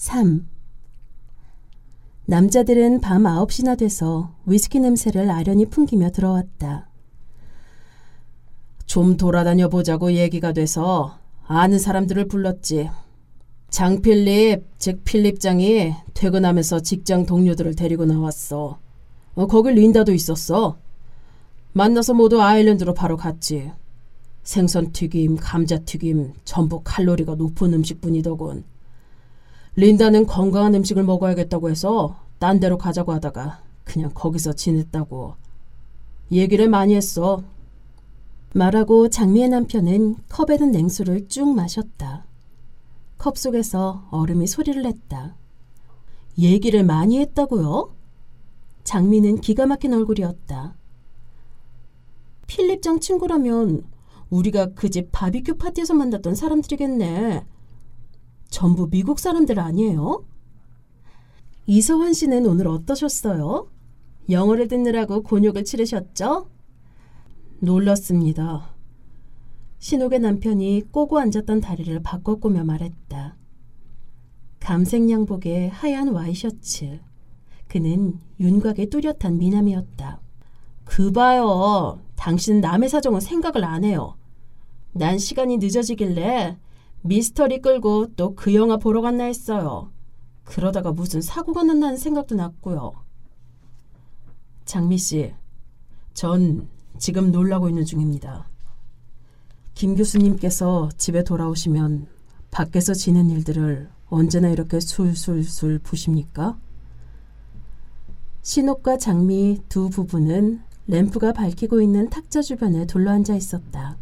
3. 남자들은 밤 9시나 돼서 위스키 냄새를 아련히 풍기며 들어왔다. 좀 돌아다녀 보자고 얘기가 돼서 아는 사람들을 불렀지. 장필립, 즉 필립장이 퇴근하면서 직장 동료들을 데리고 나왔어. 어, 거길 린다도 있었어. 만나서 모두 아일랜드로 바로 갔지. 생선튀김, 감자튀김, 전부 칼로리가 높은 음식뿐이더군. 린다는 건강한 음식을 먹어야겠다고 해서 딴 데로 가자고 하다가 그냥 거기서 지냈다고. 얘기를 많이 했어. 말하고 장미의 남편은 컵에 든 냉수를 쭉 마셨다. 컵 속에서 얼음이 소리를 냈다. 얘기를 많이 했다고요? 장미는 기가 막힌 얼굴이었다. 필립장 친구라면 우리가 그 집 바비큐 파티에서 만났던 사람들이겠네. 전부 미국 사람들 아니에요? 이서환 씨는 오늘 어떠셨어요? 영어를 듣느라고 곤욕을 치르셨죠? 놀랐습니다. 신옥의 남편이 꼬고 앉았던 다리를 바꿔꾸며 말했다. 감색 양복에 하얀 와이셔츠. 그는 윤곽에 뚜렷한 미남이었다. 그 봐요. 당신 남의 사정은 생각을 안 해요. 난 시간이 늦어지길래 미스터리 끌고 또 그 영화 보러 갔나 했어요. 그러다가 무슨 사고가 났다는 생각도 났고요. 장미 씨, 전 지금 놀라고 있는 중입니다. 김 교수님께서 집에 돌아오시면 밖에서 지낸 일들을 언제나 이렇게 술술술 부십니까? 신옥과 장미 두 부부는 램프가 밝히고 있는 탁자 주변에 둘러앉아 있었다.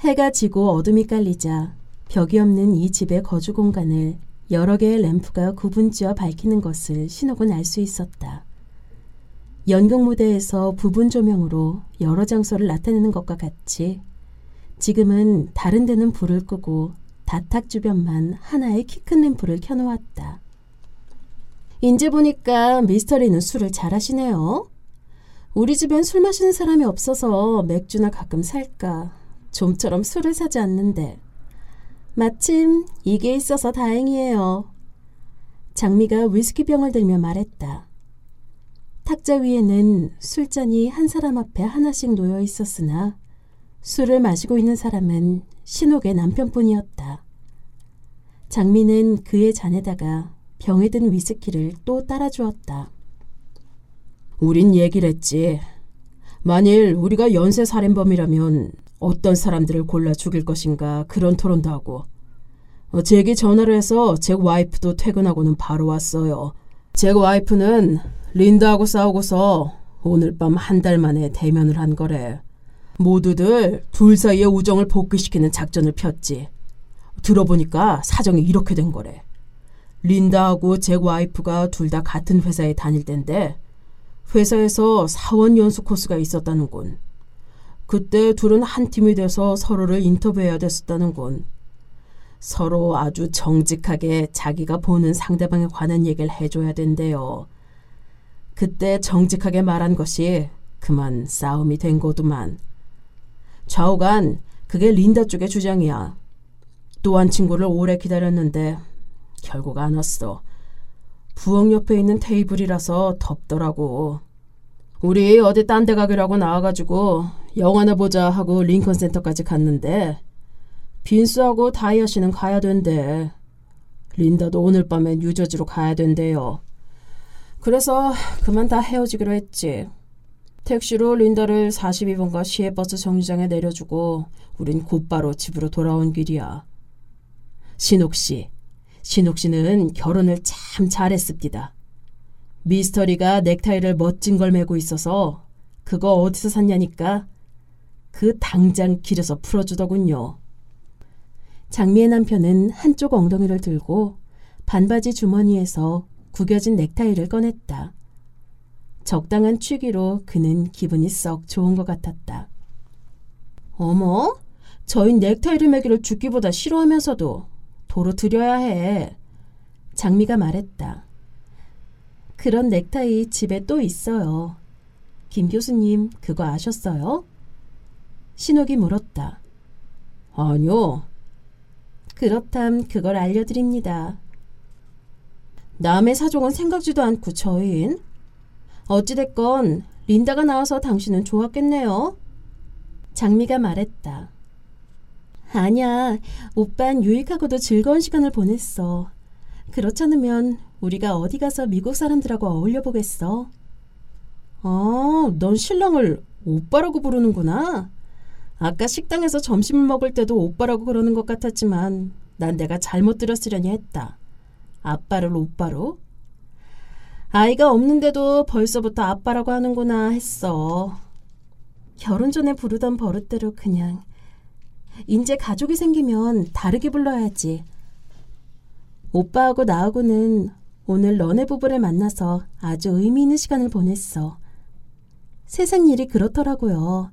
해가 지고 어둠이 깔리자 벽이 없는 이 집의 거주 공간을 여러 개의 램프가 구분지어 밝히는 것을 신옥은 알 수 있었다. 연극 무대에서 부분 조명으로 여러 장소를 나타내는 것과 같이 지금은 다른 데는 불을 끄고 다탁 주변만 하나의 키 큰 램프를 켜놓았다. 인제 보니까 미스터리는 술을 잘하시네요. 우리 집엔 술 마시는 사람이 없어서 맥주나 가끔 살까 좀처럼 술을 사지 않는데 마침 이게 있어서 다행이에요. 장미가 위스키 병을 들며 말했다. 탁자 위에는 술잔이 한 사람 앞에 하나씩 놓여 있었으나 술을 마시고 있는 사람은 신옥의 남편뿐이었다. 장미는 그의 잔에다가 병에 든 위스키를 또 따라 주었다. 우린 얘기를 했지. 만일 우리가 연쇄 살인범이라면 어떤 사람들을 골라 죽일 것인가 그런 토론도 하고 어, 제게 전화를 해서 제 와이프도 퇴근하고는 바로 왔어요. 제 와이프는 린다하고 싸우고서 오늘 밤 한 달 만에 대면을 한 거래. 모두들 둘 사이의 우정을 복귀시키는 작전을 폈지. 들어보니까 사정이 이렇게 된 거래. 린다하고 제 와이프가 둘 다 같은 회사에 다닐 텐데 회사에서 사원 연수 코스가 있었다는군. 그때 둘은 한 팀이 돼서 서로를 인터뷰해야 됐었다는군. 서로 아주 정직하게 자기가 보는 상대방에 관한 얘기를 해줘야 된대요. 그때 정직하게 말한 것이 그만 싸움이 된 거두만. 좌우간 그게 린다 쪽의 주장이야. 또한 친구를 오래 기다렸는데 결국 안 왔어. 부엌 옆에 있는 테이블이라서 덥더라고. 우리 어디 딴 데 가기로 하고 나와가지고 영화나 보자 하고 링컨 센터까지 갔는데 빈스하고 다이아 씨는 가야 된대. 린다도 오늘 밤엔 유저지로 가야 된대요. 그래서 그만 다 헤어지기로 했지. 택시로 린다를 42번가 시외버스 정류장에 내려주고 우린 곧바로 집으로 돌아온 길이야. 신옥 씨. 신옥 씨는 결혼을 참 잘했습니다. 미스터리가 넥타이를 멋진 걸 메고 있어서 그거 어디서 샀냐니까 그 당장 길에서 풀어주더군요. 장미의 남편은 한쪽 엉덩이를 들고 반바지 주머니에서 구겨진 넥타이를 꺼냈다. 적당한 취기로 그는 기분이 썩 좋은 것 같았다. 어머, 저희 넥타이를 매기를 죽기보다 싫어하면서도 도로 드려야 해. 장미가 말했다. 그런 넥타이 집에 또 있어요. 김 교수님, 그거 아셨어요? 신옥이 물었다. 아니요. 그렇담 그걸 알려드립니다. 남의 사정은 생각지도 않고 저인. 어찌됐건 린다가 나와서 당신은 좋았겠네요. 장미가 말했다. 아니야, 오빤 유익하고도 즐거운 시간을 보냈어. 그렇지 않으면 우리가 어디 가서 미국 사람들하고 어울려 보겠어. 아, 넌 신랑을 오빠라고 부르는구나. 아까 식당에서 점심을 먹을 때도 오빠라고 그러는 것 같았지만 난 내가 잘못 들었으려니 했다. 아빠를 오빠로? 아이가 없는데도 벌써부터 아빠라고 하는구나 했어. 결혼 전에 부르던 버릇대로 그냥 이제 가족이 생기면 다르게 불러야지. 오빠하고 나하고는 오늘 너네 부부를 만나서 아주 의미 있는 시간을 보냈어. 세상 일이 그렇더라고요.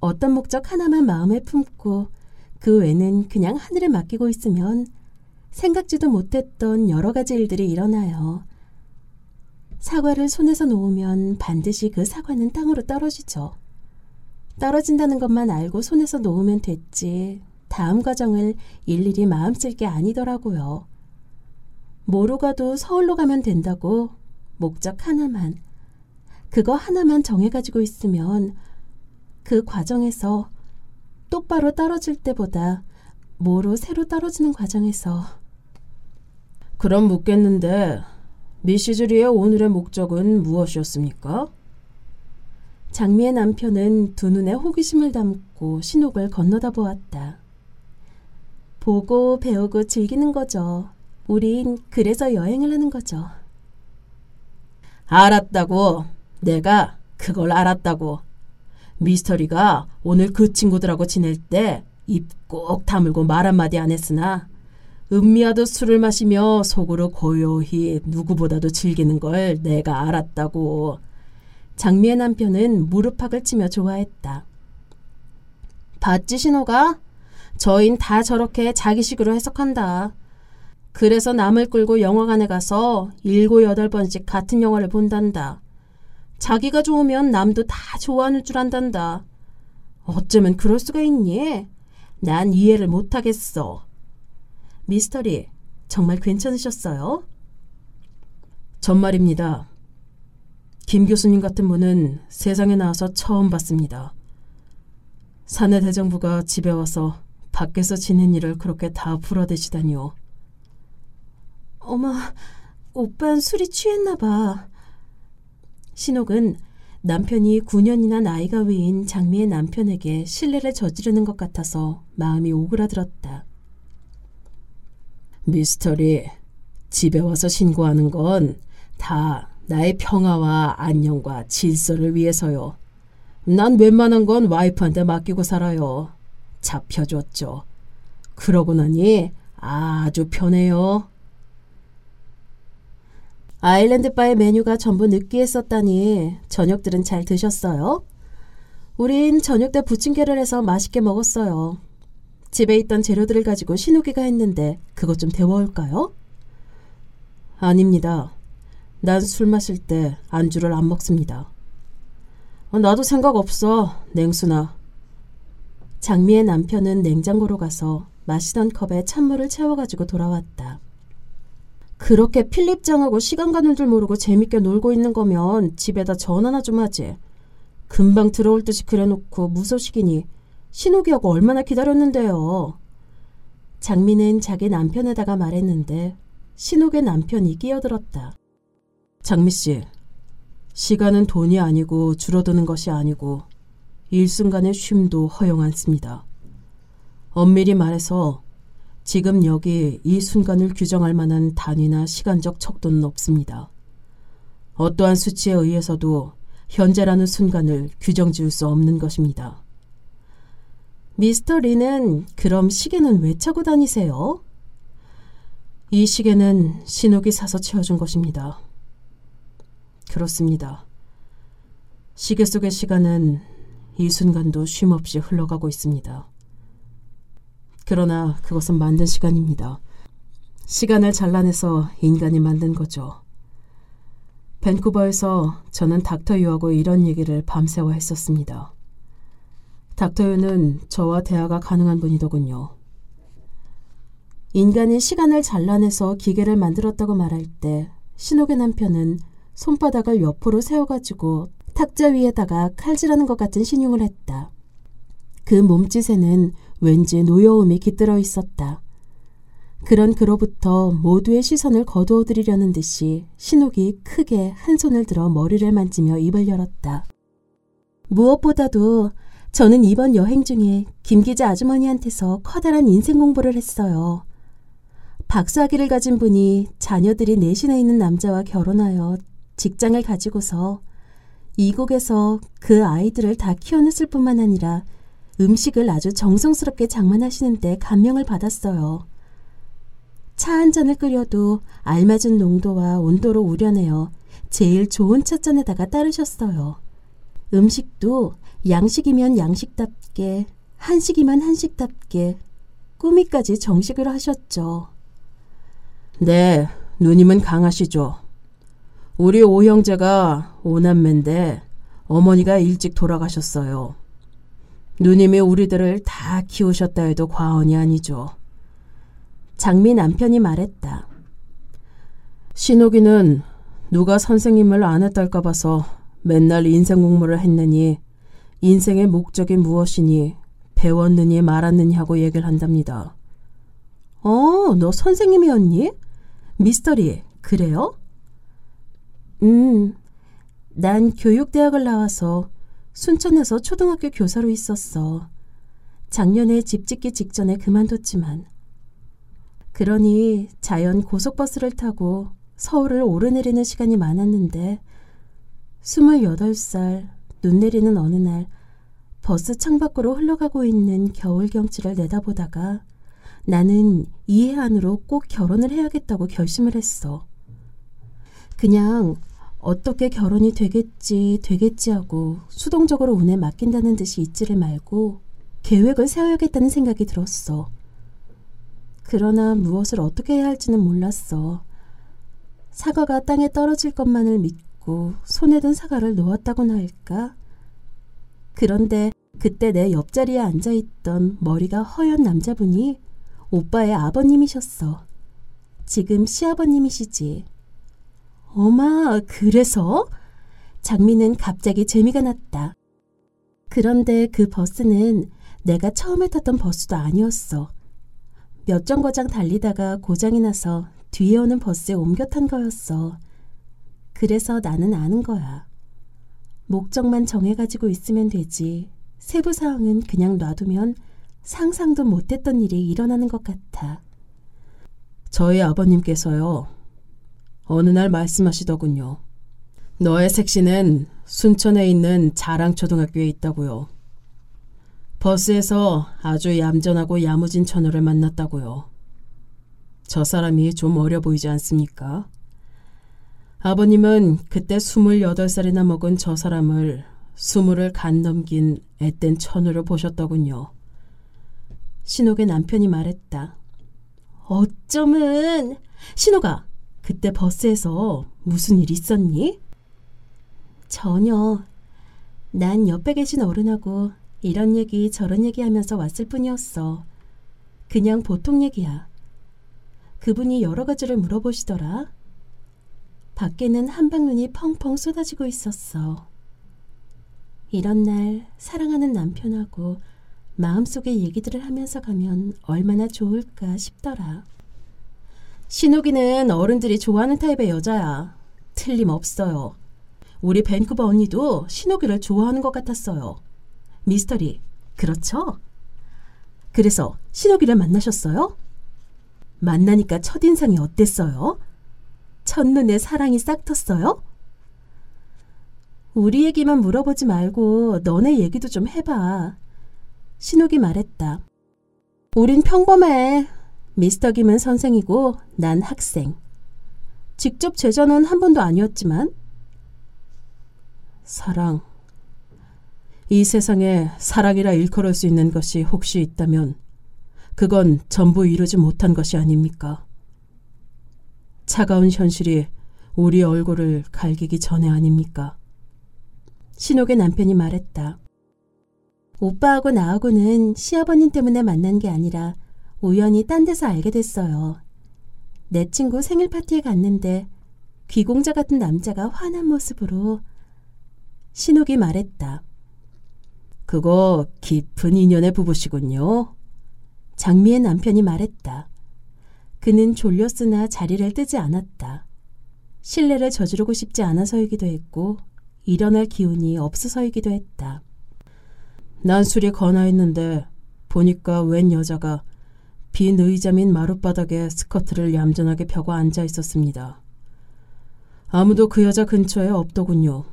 어떤 목적 하나만 마음에 품고 그 외는 그냥 하늘에 맡기고 있으면 생각지도 못했던 여러 가지 일들이 일어나요. 사과를 손에서 놓으면 반드시 그 사과는 땅으로 떨어지죠. 떨어진다는 것만 알고 손에서 놓으면 됐지. 다음 과정을 일일이 마음 쓸 게 아니더라고요. 뭐로 가도 서울로 가면 된다고 목적 하나만, 그거 하나만 정해가지고 있으면 그 과정에서 똑바로 떨어질 때보다 뭐로 새로 떨어지는 과정에서 그럼 묻겠는데 미시즈리의 오늘의 목적은 무엇이었습니까? 장미의 남편은 두 눈에 호기심을 담고 신옥을 건너다 보았다. 보고 배우고 즐기는 거죠. 우린 그래서 여행을 하는 거죠. 알았다고. 내가 그걸 알았다고. 미스터리가 오늘 그 친구들하고 지낼 때 입 꼭 다물고 말 한마디 안 했으나 은미와도 술을 마시며 속으로 고요히 누구보다도 즐기는 걸 내가 알았다고. 장미의 남편은 무릎팍을 치며 좋아했다. 봤지 신호가? 저인 다 저렇게 자기식으로 해석한다. 그래서 남을 끌고 영화관에 가서 일곱 여덟 번씩 같은 영화를 본단다. 자기가 좋으면 남도 다 좋아하는 줄 안단다. 어쩌면 그럴 수가 있니? 난 이해를 못하겠어. 미스터리, 정말 괜찮으셨어요? 전말입니다. 김 교수님 같은 분은 세상에 나와서 처음 봤습니다. 사내 대정부가 집에 와서 밖에서 지낸 일을 그렇게 다 풀어대시다니요. 어머, 오빤 술이 취했나 봐. 신옥은 남편이 9년이나 나이가 위인 장미의 남편에게 신뢰를 저지르는 것 같아서 마음이 오그라들었다. 미스터리, 집에 와서 신고하는 건 다 나의 평화와 안녕과 질서를 위해서요. 난 웬만한 건 와이프한테 맡기고 살아요. 잡혀줬죠. 그러고 나니 아주 편해요. 아일랜드 바의 메뉴가 전부 느끼했었다니 저녁들은 잘 드셨어요? 우린 저녁 때 부침개를 해서 맛있게 먹었어요. 집에 있던 재료들을 가지고 신우기가 했는데 그것 좀 데워올까요? 아닙니다. 난 술 마실 때 안주를 안 먹습니다. 나도 생각 없어, 냉수나. 장미의 남편은 냉장고로 가서 마시던 컵에 찬물을 채워가지고 돌아왔다. 그렇게 필립장하고 시간 가는 줄 모르고 재밌게 놀고 있는 거면 집에다 전화나 좀 하지. 금방 들어올 듯이 그래놓고 무소식이니 신호기하고 얼마나 기다렸는데요. 장미는 자기 남편에다가 말했는데 신옥의 남편이 끼어들었다. 장미 씨, 시간은 돈이 아니고 줄어드는 것이 아니고 일순간의 쉼도 허용 않습니다. 엄밀히 말해서 지금 여기 이 순간을 규정할 만한 단위나 시간적 척도는 없습니다. 어떠한 수치에 의해서도 현재라는 순간을 규정 지을 수 없는 것입니다. 미스터 리는 그럼 시계는 왜 차고 다니세요? 이 시계는 신옥이 사서 채워준 것입니다. 그렇습니다. 시계 속의 시간은 이 순간도 쉼없이 흘러가고 있습니다. 그러나 그것은 만든 시간입니다. 시간을 잘라내서 인간이 만든 거죠. 밴쿠버에서 저는 닥터 유하고 이런 얘기를 밤새워 했었습니다. 닥터 유는 저와 대화가 가능한 분이더군요. 인간이 시간을 잘라내서 기계를 만들었다고 말할 때 신옥의 남편은 손바닥을 옆으로 세워가지고 탁자 위에다가 칼질하는 것 같은 신용을 했다. 그 몸짓에는 왠지 노여움이 깃들어 있었다. 그런 그로부터 모두의 시선을 거두어들이려는 듯이 신옥이 크게 한 손을 들어 머리를 만지며 입을 열었다. 무엇보다도 저는 이번 여행 중에 김 기자 아주머니한테서 커다란 인생 공부를 했어요. 박사학위를 가진 분이 자녀들이 넷이나 있는 남자와 결혼하여 직장을 가지고서 이국에서 그 아이들을 다 키워냈을 뿐만 아니라 음식을 아주 정성스럽게 장만하시는데 감명을 받았어요. 차 한 잔을 끓여도 알맞은 농도와 온도로 우려내어 제일 좋은 찻잔에다가 따르셨어요. 음식도 양식이면 양식답게, 한식이면 한식답게, 꾸미까지 정식으로 하셨죠. 네, 누님은 강하시죠. 우리 오형제가 오남매인데 어머니가 일찍 돌아가셨어요. 누님이 우리들을 다 키우셨다 해도 과언이 아니죠. 장미 남편이 말했다. 신옥이는 누가 선생님을 안 했달까 봐서 맨날 인생 공부를 했느니 인생의 목적이 무엇이니 배웠느니 말았느니 하고 얘기를 한답니다. 어, 너 선생님이었니? 미스터리, 그래요? 음, 난 교육대학을 나와서 순천에서 초등학교 교사로 있었어. 작년에 집 짓기 직전에 그만뒀지만. 그러니 자연 고속버스를 타고 서울을 오르내리는 시간이 많았는데, 28살, 눈 내리는 어느 날, 버스 창밖으로 흘러가고 있는 겨울 경치를 내다보다가 나는 이해 안으로 꼭 결혼을 해야겠다고 결심을 했어. 그냥 어떻게 결혼이 되겠지, 되겠지 하고 수동적으로 운에 맡긴다는 듯이 있지를 말고 계획을 세워야겠다는 생각이 들었어. 그러나 무엇을 어떻게 해야 할지는 몰랐어. 사과가 땅에 떨어질 것만을 믿고 손에 든 사과를 놓았다고나 할까? 그런데 그때 내 옆자리에 앉아있던 머리가 허연 남자분이 오빠의 아버님이셨어. 지금 시아버님이시지. 어마, 그래서? 장미는 갑자기 재미가 났다. 그런데 그 버스는 내가 처음에 탔던 버스도 아니었어. 몇 정거장 달리다가 고장이 나서 뒤에 오는 버스에 옮겨 탄 거였어. 그래서 나는 아는 거야. 목적만 정해가지고 있으면 되지. 세부 사항은 그냥 놔두면 상상도 못했던 일이 일어나는 것 같아. 저희 아버님께서요. 어느 날 말씀하시더군요. 너의 색시는 순천에 있는 자랑초등학교에 있다고요. 버스에서 아주 얌전하고 야무진 처녀를 만났다고요. 저 사람이 좀 어려 보이지 않습니까? 아버님은 그때 28살이나 먹은 저 사람을 스물을 간 넘긴 앳된 처녀로 보셨더군요. 신옥의 남편이 말했다. 어쩌면 신옥아 그때 버스에서 무슨 일 있었니? 전혀. 난 옆에 계신 어른하고 이런 얘기 저런 얘기 하면서 왔을 뿐이었어. 그냥 보통 얘기야. 그분이 여러 가지를 물어보시더라. 밖에는 한방눈이 펑펑 쏟아지고 있었어. 이런 날 사랑하는 남편하고 마음속의 얘기들을 하면서 가면 얼마나 좋을까 싶더라. 신욱이는 어른들이 좋아하는 타입의 여자야. 틀림없어요. 우리 밴쿠버 언니도 신욱이를 좋아하는 것 같았어요. 미스터리, 그렇죠? 그래서 신욱이를 만나셨어요? 만나니까 첫인상이 어땠어요? 첫눈에 사랑이 싹 텄어요? 우리 얘기만 물어보지 말고 너네 얘기도 좀 해봐. 신욱이 말했다. 우린 평범해. 미스터 김은 선생이고 난 학생. 직접 제자는 한 번도 아니었지만 사랑. 이 세상에 사랑이라 일컬을 수 있는 것이 혹시 있다면 그건 전부 이루지 못한 것이 아닙니까? 차가운 현실이 우리 얼굴을 갈기기 전에 아닙니까? 신옥의 남편이 말했다. 오빠하고 나하고는 시아버님 때문에 만난 게 아니라 우연히 딴 데서 알게 됐어요. 내 친구 생일 파티에 갔는데 귀공자 같은 남자가 화난 모습으로 신욱이 말했다. 그거 깊은 인연의 부부시군요. 장미의 남편이 말했다. 그는 졸렸으나 자리를 뜨지 않았다. 신뢰를 저지르고 싶지 않아서이기도 했고 일어날 기운이 없어서이기도 했다. 난 술이 거나했는데 보니까 웬 여자가 빈 의자 및 마룻바닥에 스커트를 얌전하게 펴고 앉아 있었습니다. 아무도 그 여자 근처에 없더군요.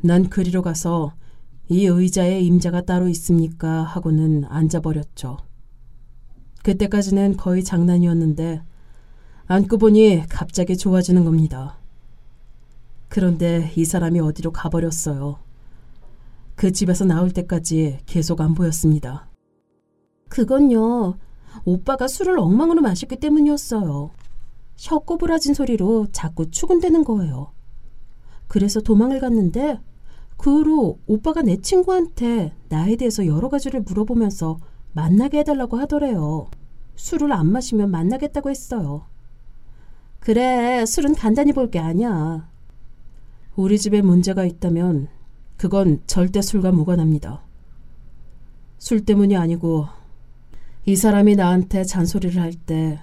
난 그리로 가서 이 의자에 임자가 따로 있습니까? 하고는 앉아버렸죠. 그때까지는 거의 장난이었는데 앉고 보니 갑자기 좋아지는 겁니다. 그런데 이 사람이 어디로 가버렸어요. 그 집에서 나올 때까지 계속 안 보였습니다. 그건요. 오빠가 술을 엉망으로 마셨기 때문이었어요. 혀 꼬부라진 소리로 자꾸 추근대는 거예요. 그래서 도망을 갔는데 그 후로 오빠가 내 친구한테 나에 대해서 여러 가지를 물어보면서 만나게 해달라고 하더래요. 술을 안 마시면 만나겠다고 했어요. 그래, 술은 간단히 볼 게 아니야. 우리 집에 문제가 있다면 그건 절대 술과 무관합니다. 술 때문이 아니고 이 사람이 나한테 잔소리를 할 때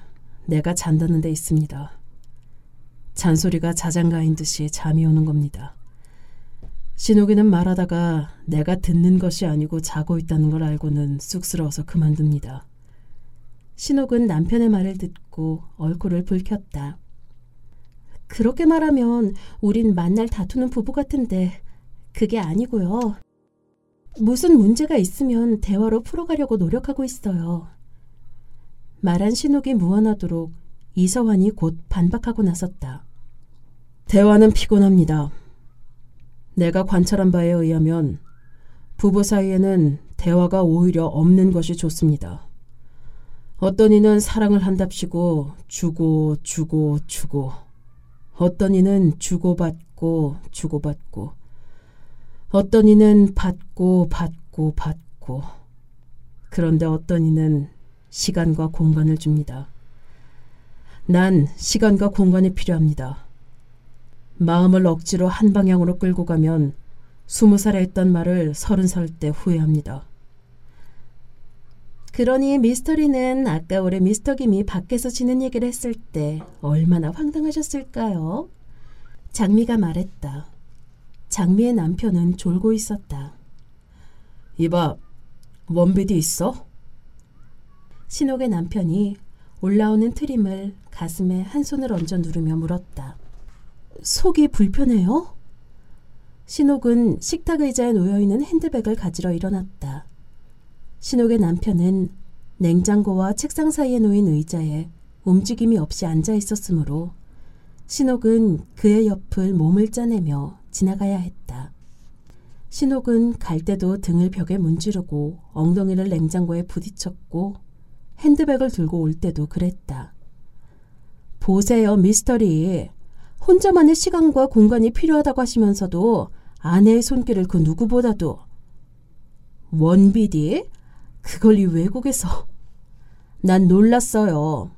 내가 잔다는 데 있습니다. 잔소리가 자장가인 듯이 잠이 오는 겁니다. 신욱이는 말하다가 내가 듣는 것이 아니고 자고 있다는 걸 알고는 쑥스러워서 그만둡니다. 신욱은 남편의 말을 듣고 얼굴을 붉혔다. 그렇게 말하면 우린 만날 다투는 부부 같은데 그게 아니고요. 무슨 문제가 있으면 대화로 풀어가려고 노력하고 있어요. 말한 신욱이 무한하도록 이서환이 곧 반박하고 나섰다. 대화는 피곤합니다. 내가 관찰한 바에 의하면 부부 사이에는 대화가 오히려 없는 것이 좋습니다. 어떤 이는 사랑을 한답시고 주고 주고 주고 어떤 이는 주고받고 주고받고 어떤 이는 받고 받고 받고 그런데 어떤 이는 시간과 공간을 줍니다. 난 시간과 공간이 필요합니다. 마음을 억지로 한 방향으로 끌고 가면 스무 살에 했던 말을 서른 살 때 후회합니다. 그러니 미스터리는 아까 우리 미스터 김이 밖에서 지는 얘기를 했을 때 얼마나 황당하셨을까요? 장미가 말했다. 장미의 남편은 졸고 있었다. 이봐, 원비디 있어? 신옥의 남편이 올라오는 트림을 가슴에 한 손을 얹어 누르며 물었다. 속이 불편해요? 신옥은 식탁 의자에 놓여있는 핸드백을 가지러 일어났다. 신옥의 남편은 냉장고와 책상 사이에 놓인 의자에 움직임이 없이 앉아 있었으므로 신옥은 그의 옆을 몸을 짜내며 지나가야 했다. 신옥은 갈 때도 등을 벽에 문지르고 엉덩이를 냉장고에 부딪혔고 핸드백을 들고 올 때도 그랬다. 보세요, 미스터리. 혼자만의 시간과 공간이 필요하다고 하시면서도 아내의 손길을 그 누구보다도 원비디? 그걸 이 외국에서 난 놀랐어요.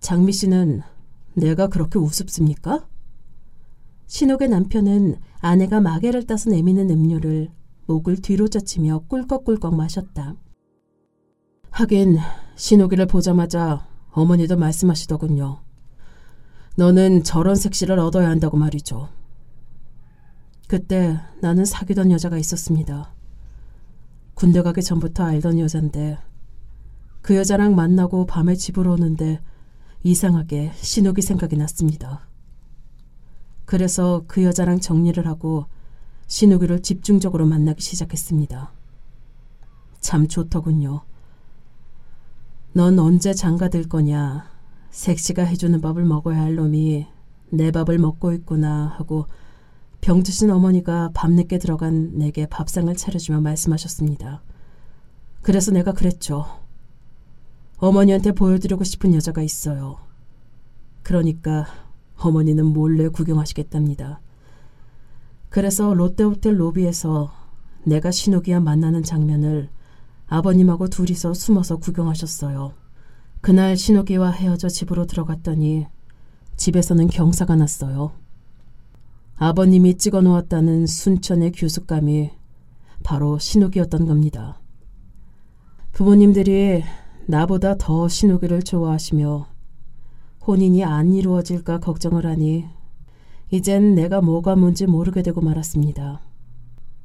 장미 씨는 내가 그렇게 우습습니까? 신옥의 남편은 아내가 마개를 따서 내미는 음료를 목을 뒤로 젖히며 꿀꺽꿀꺽 마셨다. 하긴 신옥이를 보자마자 어머니도 말씀하시더군요. 너는 저런 색시를 얻어야 한다고 말이죠. 그때 나는 사귀던 여자가 있었습니다. 군대 가기 전부터 알던 여잔데 그 여자랑 만나고 밤에 집으로 오는데 이상하게 신옥이 생각이 났습니다. 그래서 그 여자랑 정리를 하고 신욱이를 집중적으로 만나기 시작했습니다. 참 좋더군요. 넌 언제 장가들 거냐. 색시가 해주는 밥을 먹어야 할 놈이 내 밥을 먹고 있구나 하고 병드신 어머니가 밤늦게 들어간 내게 밥상을 차려주며 말씀하셨습니다. 그래서 내가 그랬죠. 어머니한테 보여드리고 싶은 여자가 있어요. 그러니까 어머니는 몰래 구경하시겠답니다. 그래서 롯데호텔 로비에서 내가 신욱이와 만나는 장면을 아버님하고 둘이서 숨어서 구경하셨어요. 그날 신욱이와 헤어져 집으로 들어갔더니 집에서는 경사가 났어요. 아버님이 찍어 놓았다는 순천의 규숙감이 바로 신욱이었던 겁니다. 부모님들이 나보다 더 신욱이를 좋아하시며 혼인이 안 이루어질까 걱정을 하니 이젠 내가 뭐가 뭔지 모르게 되고 말았습니다.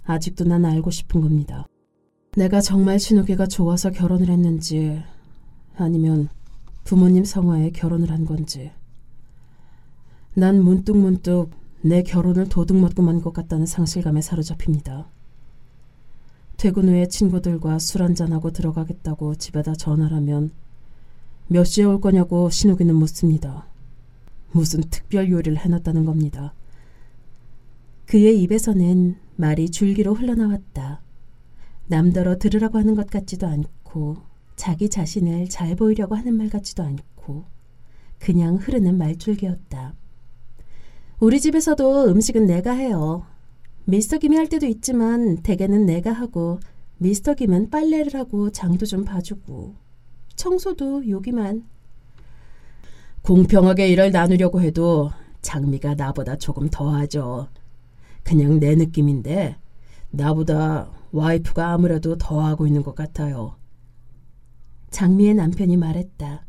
아직도 난 알고 싶은 겁니다. 내가 정말 신욱이가 좋아서 결혼을 했는지 아니면 부모님 성화에 결혼을 한 건지 난 문득문득 내 결혼을 도둑맞고 만 것 같다는 상실감에 사로잡힙니다. 퇴근 후에 친구들과 술 한잔하고 들어가겠다고 집에다 전화를 하면 몇 시에 올 거냐고 신욱이는 묻습니다. 무슨 특별 요리를 해놨다는 겁니다. 그의 입에서는 말이 줄기로 흘러나왔다. 남더러 들으라고 하는 것 같지도 않고 자기 자신을 잘 보이려고 하는 말 같지도 않고 그냥 흐르는 말줄기였다. 우리 집에서도 음식은 내가 해요. 미스터 김이 할 때도 있지만 대개는 내가 하고 미스터 김은 빨래를 하고 장도 좀 봐주고 청소도 여기만 공평하게 일을 나누려고 해도 장미가 나보다 조금 더 하죠. 그냥 내 느낌인데 나보다 와이프가 아무래도 더 하고 있는 것 같아요. 장미의 남편이 말했다.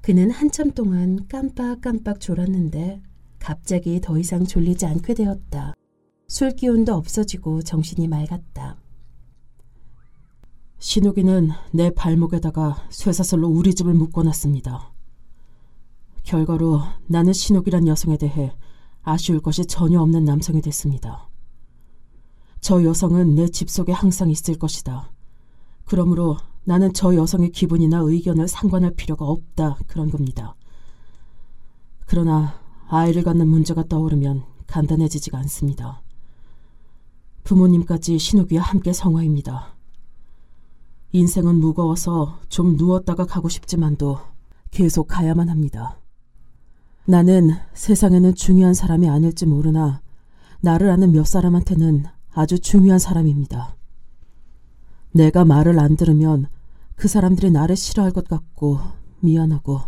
그는 한참 동안 깜빡깜빡 졸았는데 갑자기 더 이상 졸리지 않게 되었다. 술 기운도 없어지고 정신이 맑았다. 신욱이는 내 발목에다가 쇠사슬로 우리 집을 묶어놨습니다. 결과로 나는 신욱이란 여성에 대해 아쉬울 것이 전혀 없는 남성이 됐습니다. 저 여성은 내 집 속에 항상 있을 것이다. 그러므로 나는 저 여성의 기분이나 의견을 상관할 필요가 없다. 그런 겁니다. 그러나 아이를 갖는 문제가 떠오르면 간단해지지가 않습니다. 부모님까지 신우기와 함께 성화입니다. 인생은 무거워서 좀 누웠다가 가고 싶지만도 계속 가야만 합니다. 나는 세상에는 중요한 사람이 아닐지 모르나 나를 아는 몇 사람한테는 아주 중요한 사람입니다. 내가 말을 안 들으면 그 사람들이 나를 싫어할 것 같고 미안하고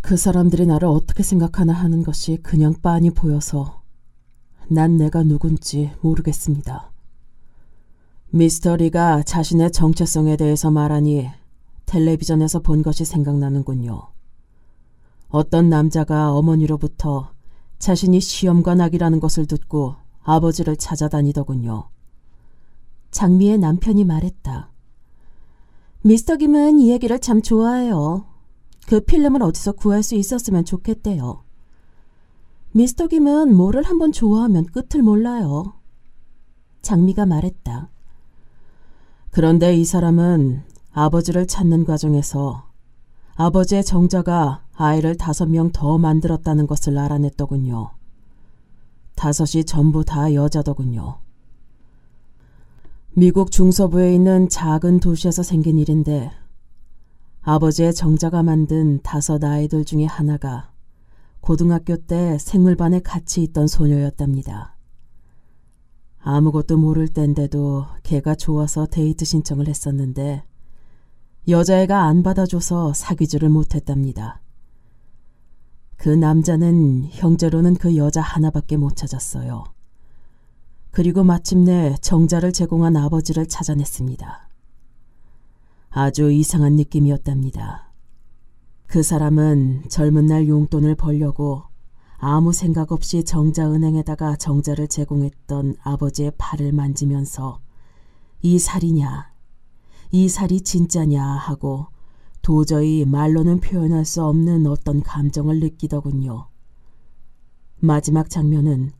그 사람들이 나를 어떻게 생각하나 하는 것이 그냥 빤히 보여서 난 내가 누군지 모르겠습니다. 미스터 리가 자신의 정체성에 대해서 말하니 텔레비전에서 본 것이 생각나는군요. 어떤 남자가 어머니로부터 자신이 시험관 아기라는 것을 듣고 아버지를 찾아다니더군요. 장미의 남편이 말했다. 미스터 김은 이 얘기를 참 좋아해요. 그 필름을 어디서 구할 수 있었으면 좋겠대요. 미스터 김은 뭐를 한번 좋아하면 끝을 몰라요. 장미가 말했다. 그런데 이 사람은 아버지를 찾는 과정에서 아버지의 정자가 아이를 다섯 명 더 만들었다는 것을 알아냈더군요. 다섯이 전부 다 여자더군요. 미국 중서부에 있는 작은 도시에서 생긴 일인데 아버지의 정자가 만든 다섯 아이들 중에 하나가 고등학교 때 생물반에 같이 있던 소녀였답니다. 아무것도 모를 땐데도 걔가 좋아서 데이트 신청을 했었는데 여자애가 안 받아줘서 사귀지를 못했답니다. 그 남자는 형제로는 그 여자 하나밖에 못 찾았어요. 그리고 마침내 정자를 제공한 아버지를 찾아냈습니다. 아주 이상한 느낌이었답니다. 그 사람은 젊은 날 용돈을 벌려고 아무 생각 없이 정자은행에다가 정자를 제공했던 아버지의 팔을 만지면서 이 살이냐, 이 살이 진짜냐 하고 도저히 말로는 표현할 수 없는 어떤 감정을 느끼더군요. 마지막 장면은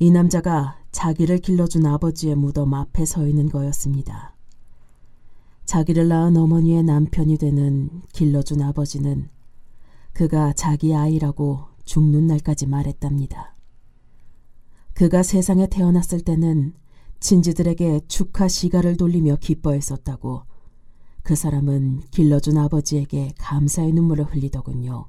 이 남자가 자기를 길러준 아버지의 무덤 앞에 서 있는 거였습니다. 자기를 낳은 어머니의 남편이 되는 길러준 아버지는 그가 자기 아이라고 죽는 날까지 말했답니다. 그가 세상에 태어났을 때는 친지들에게 축하 시가를 돌리며 기뻐했었다고 그 사람은 길러준 아버지에게 감사의 눈물을 흘리더군요.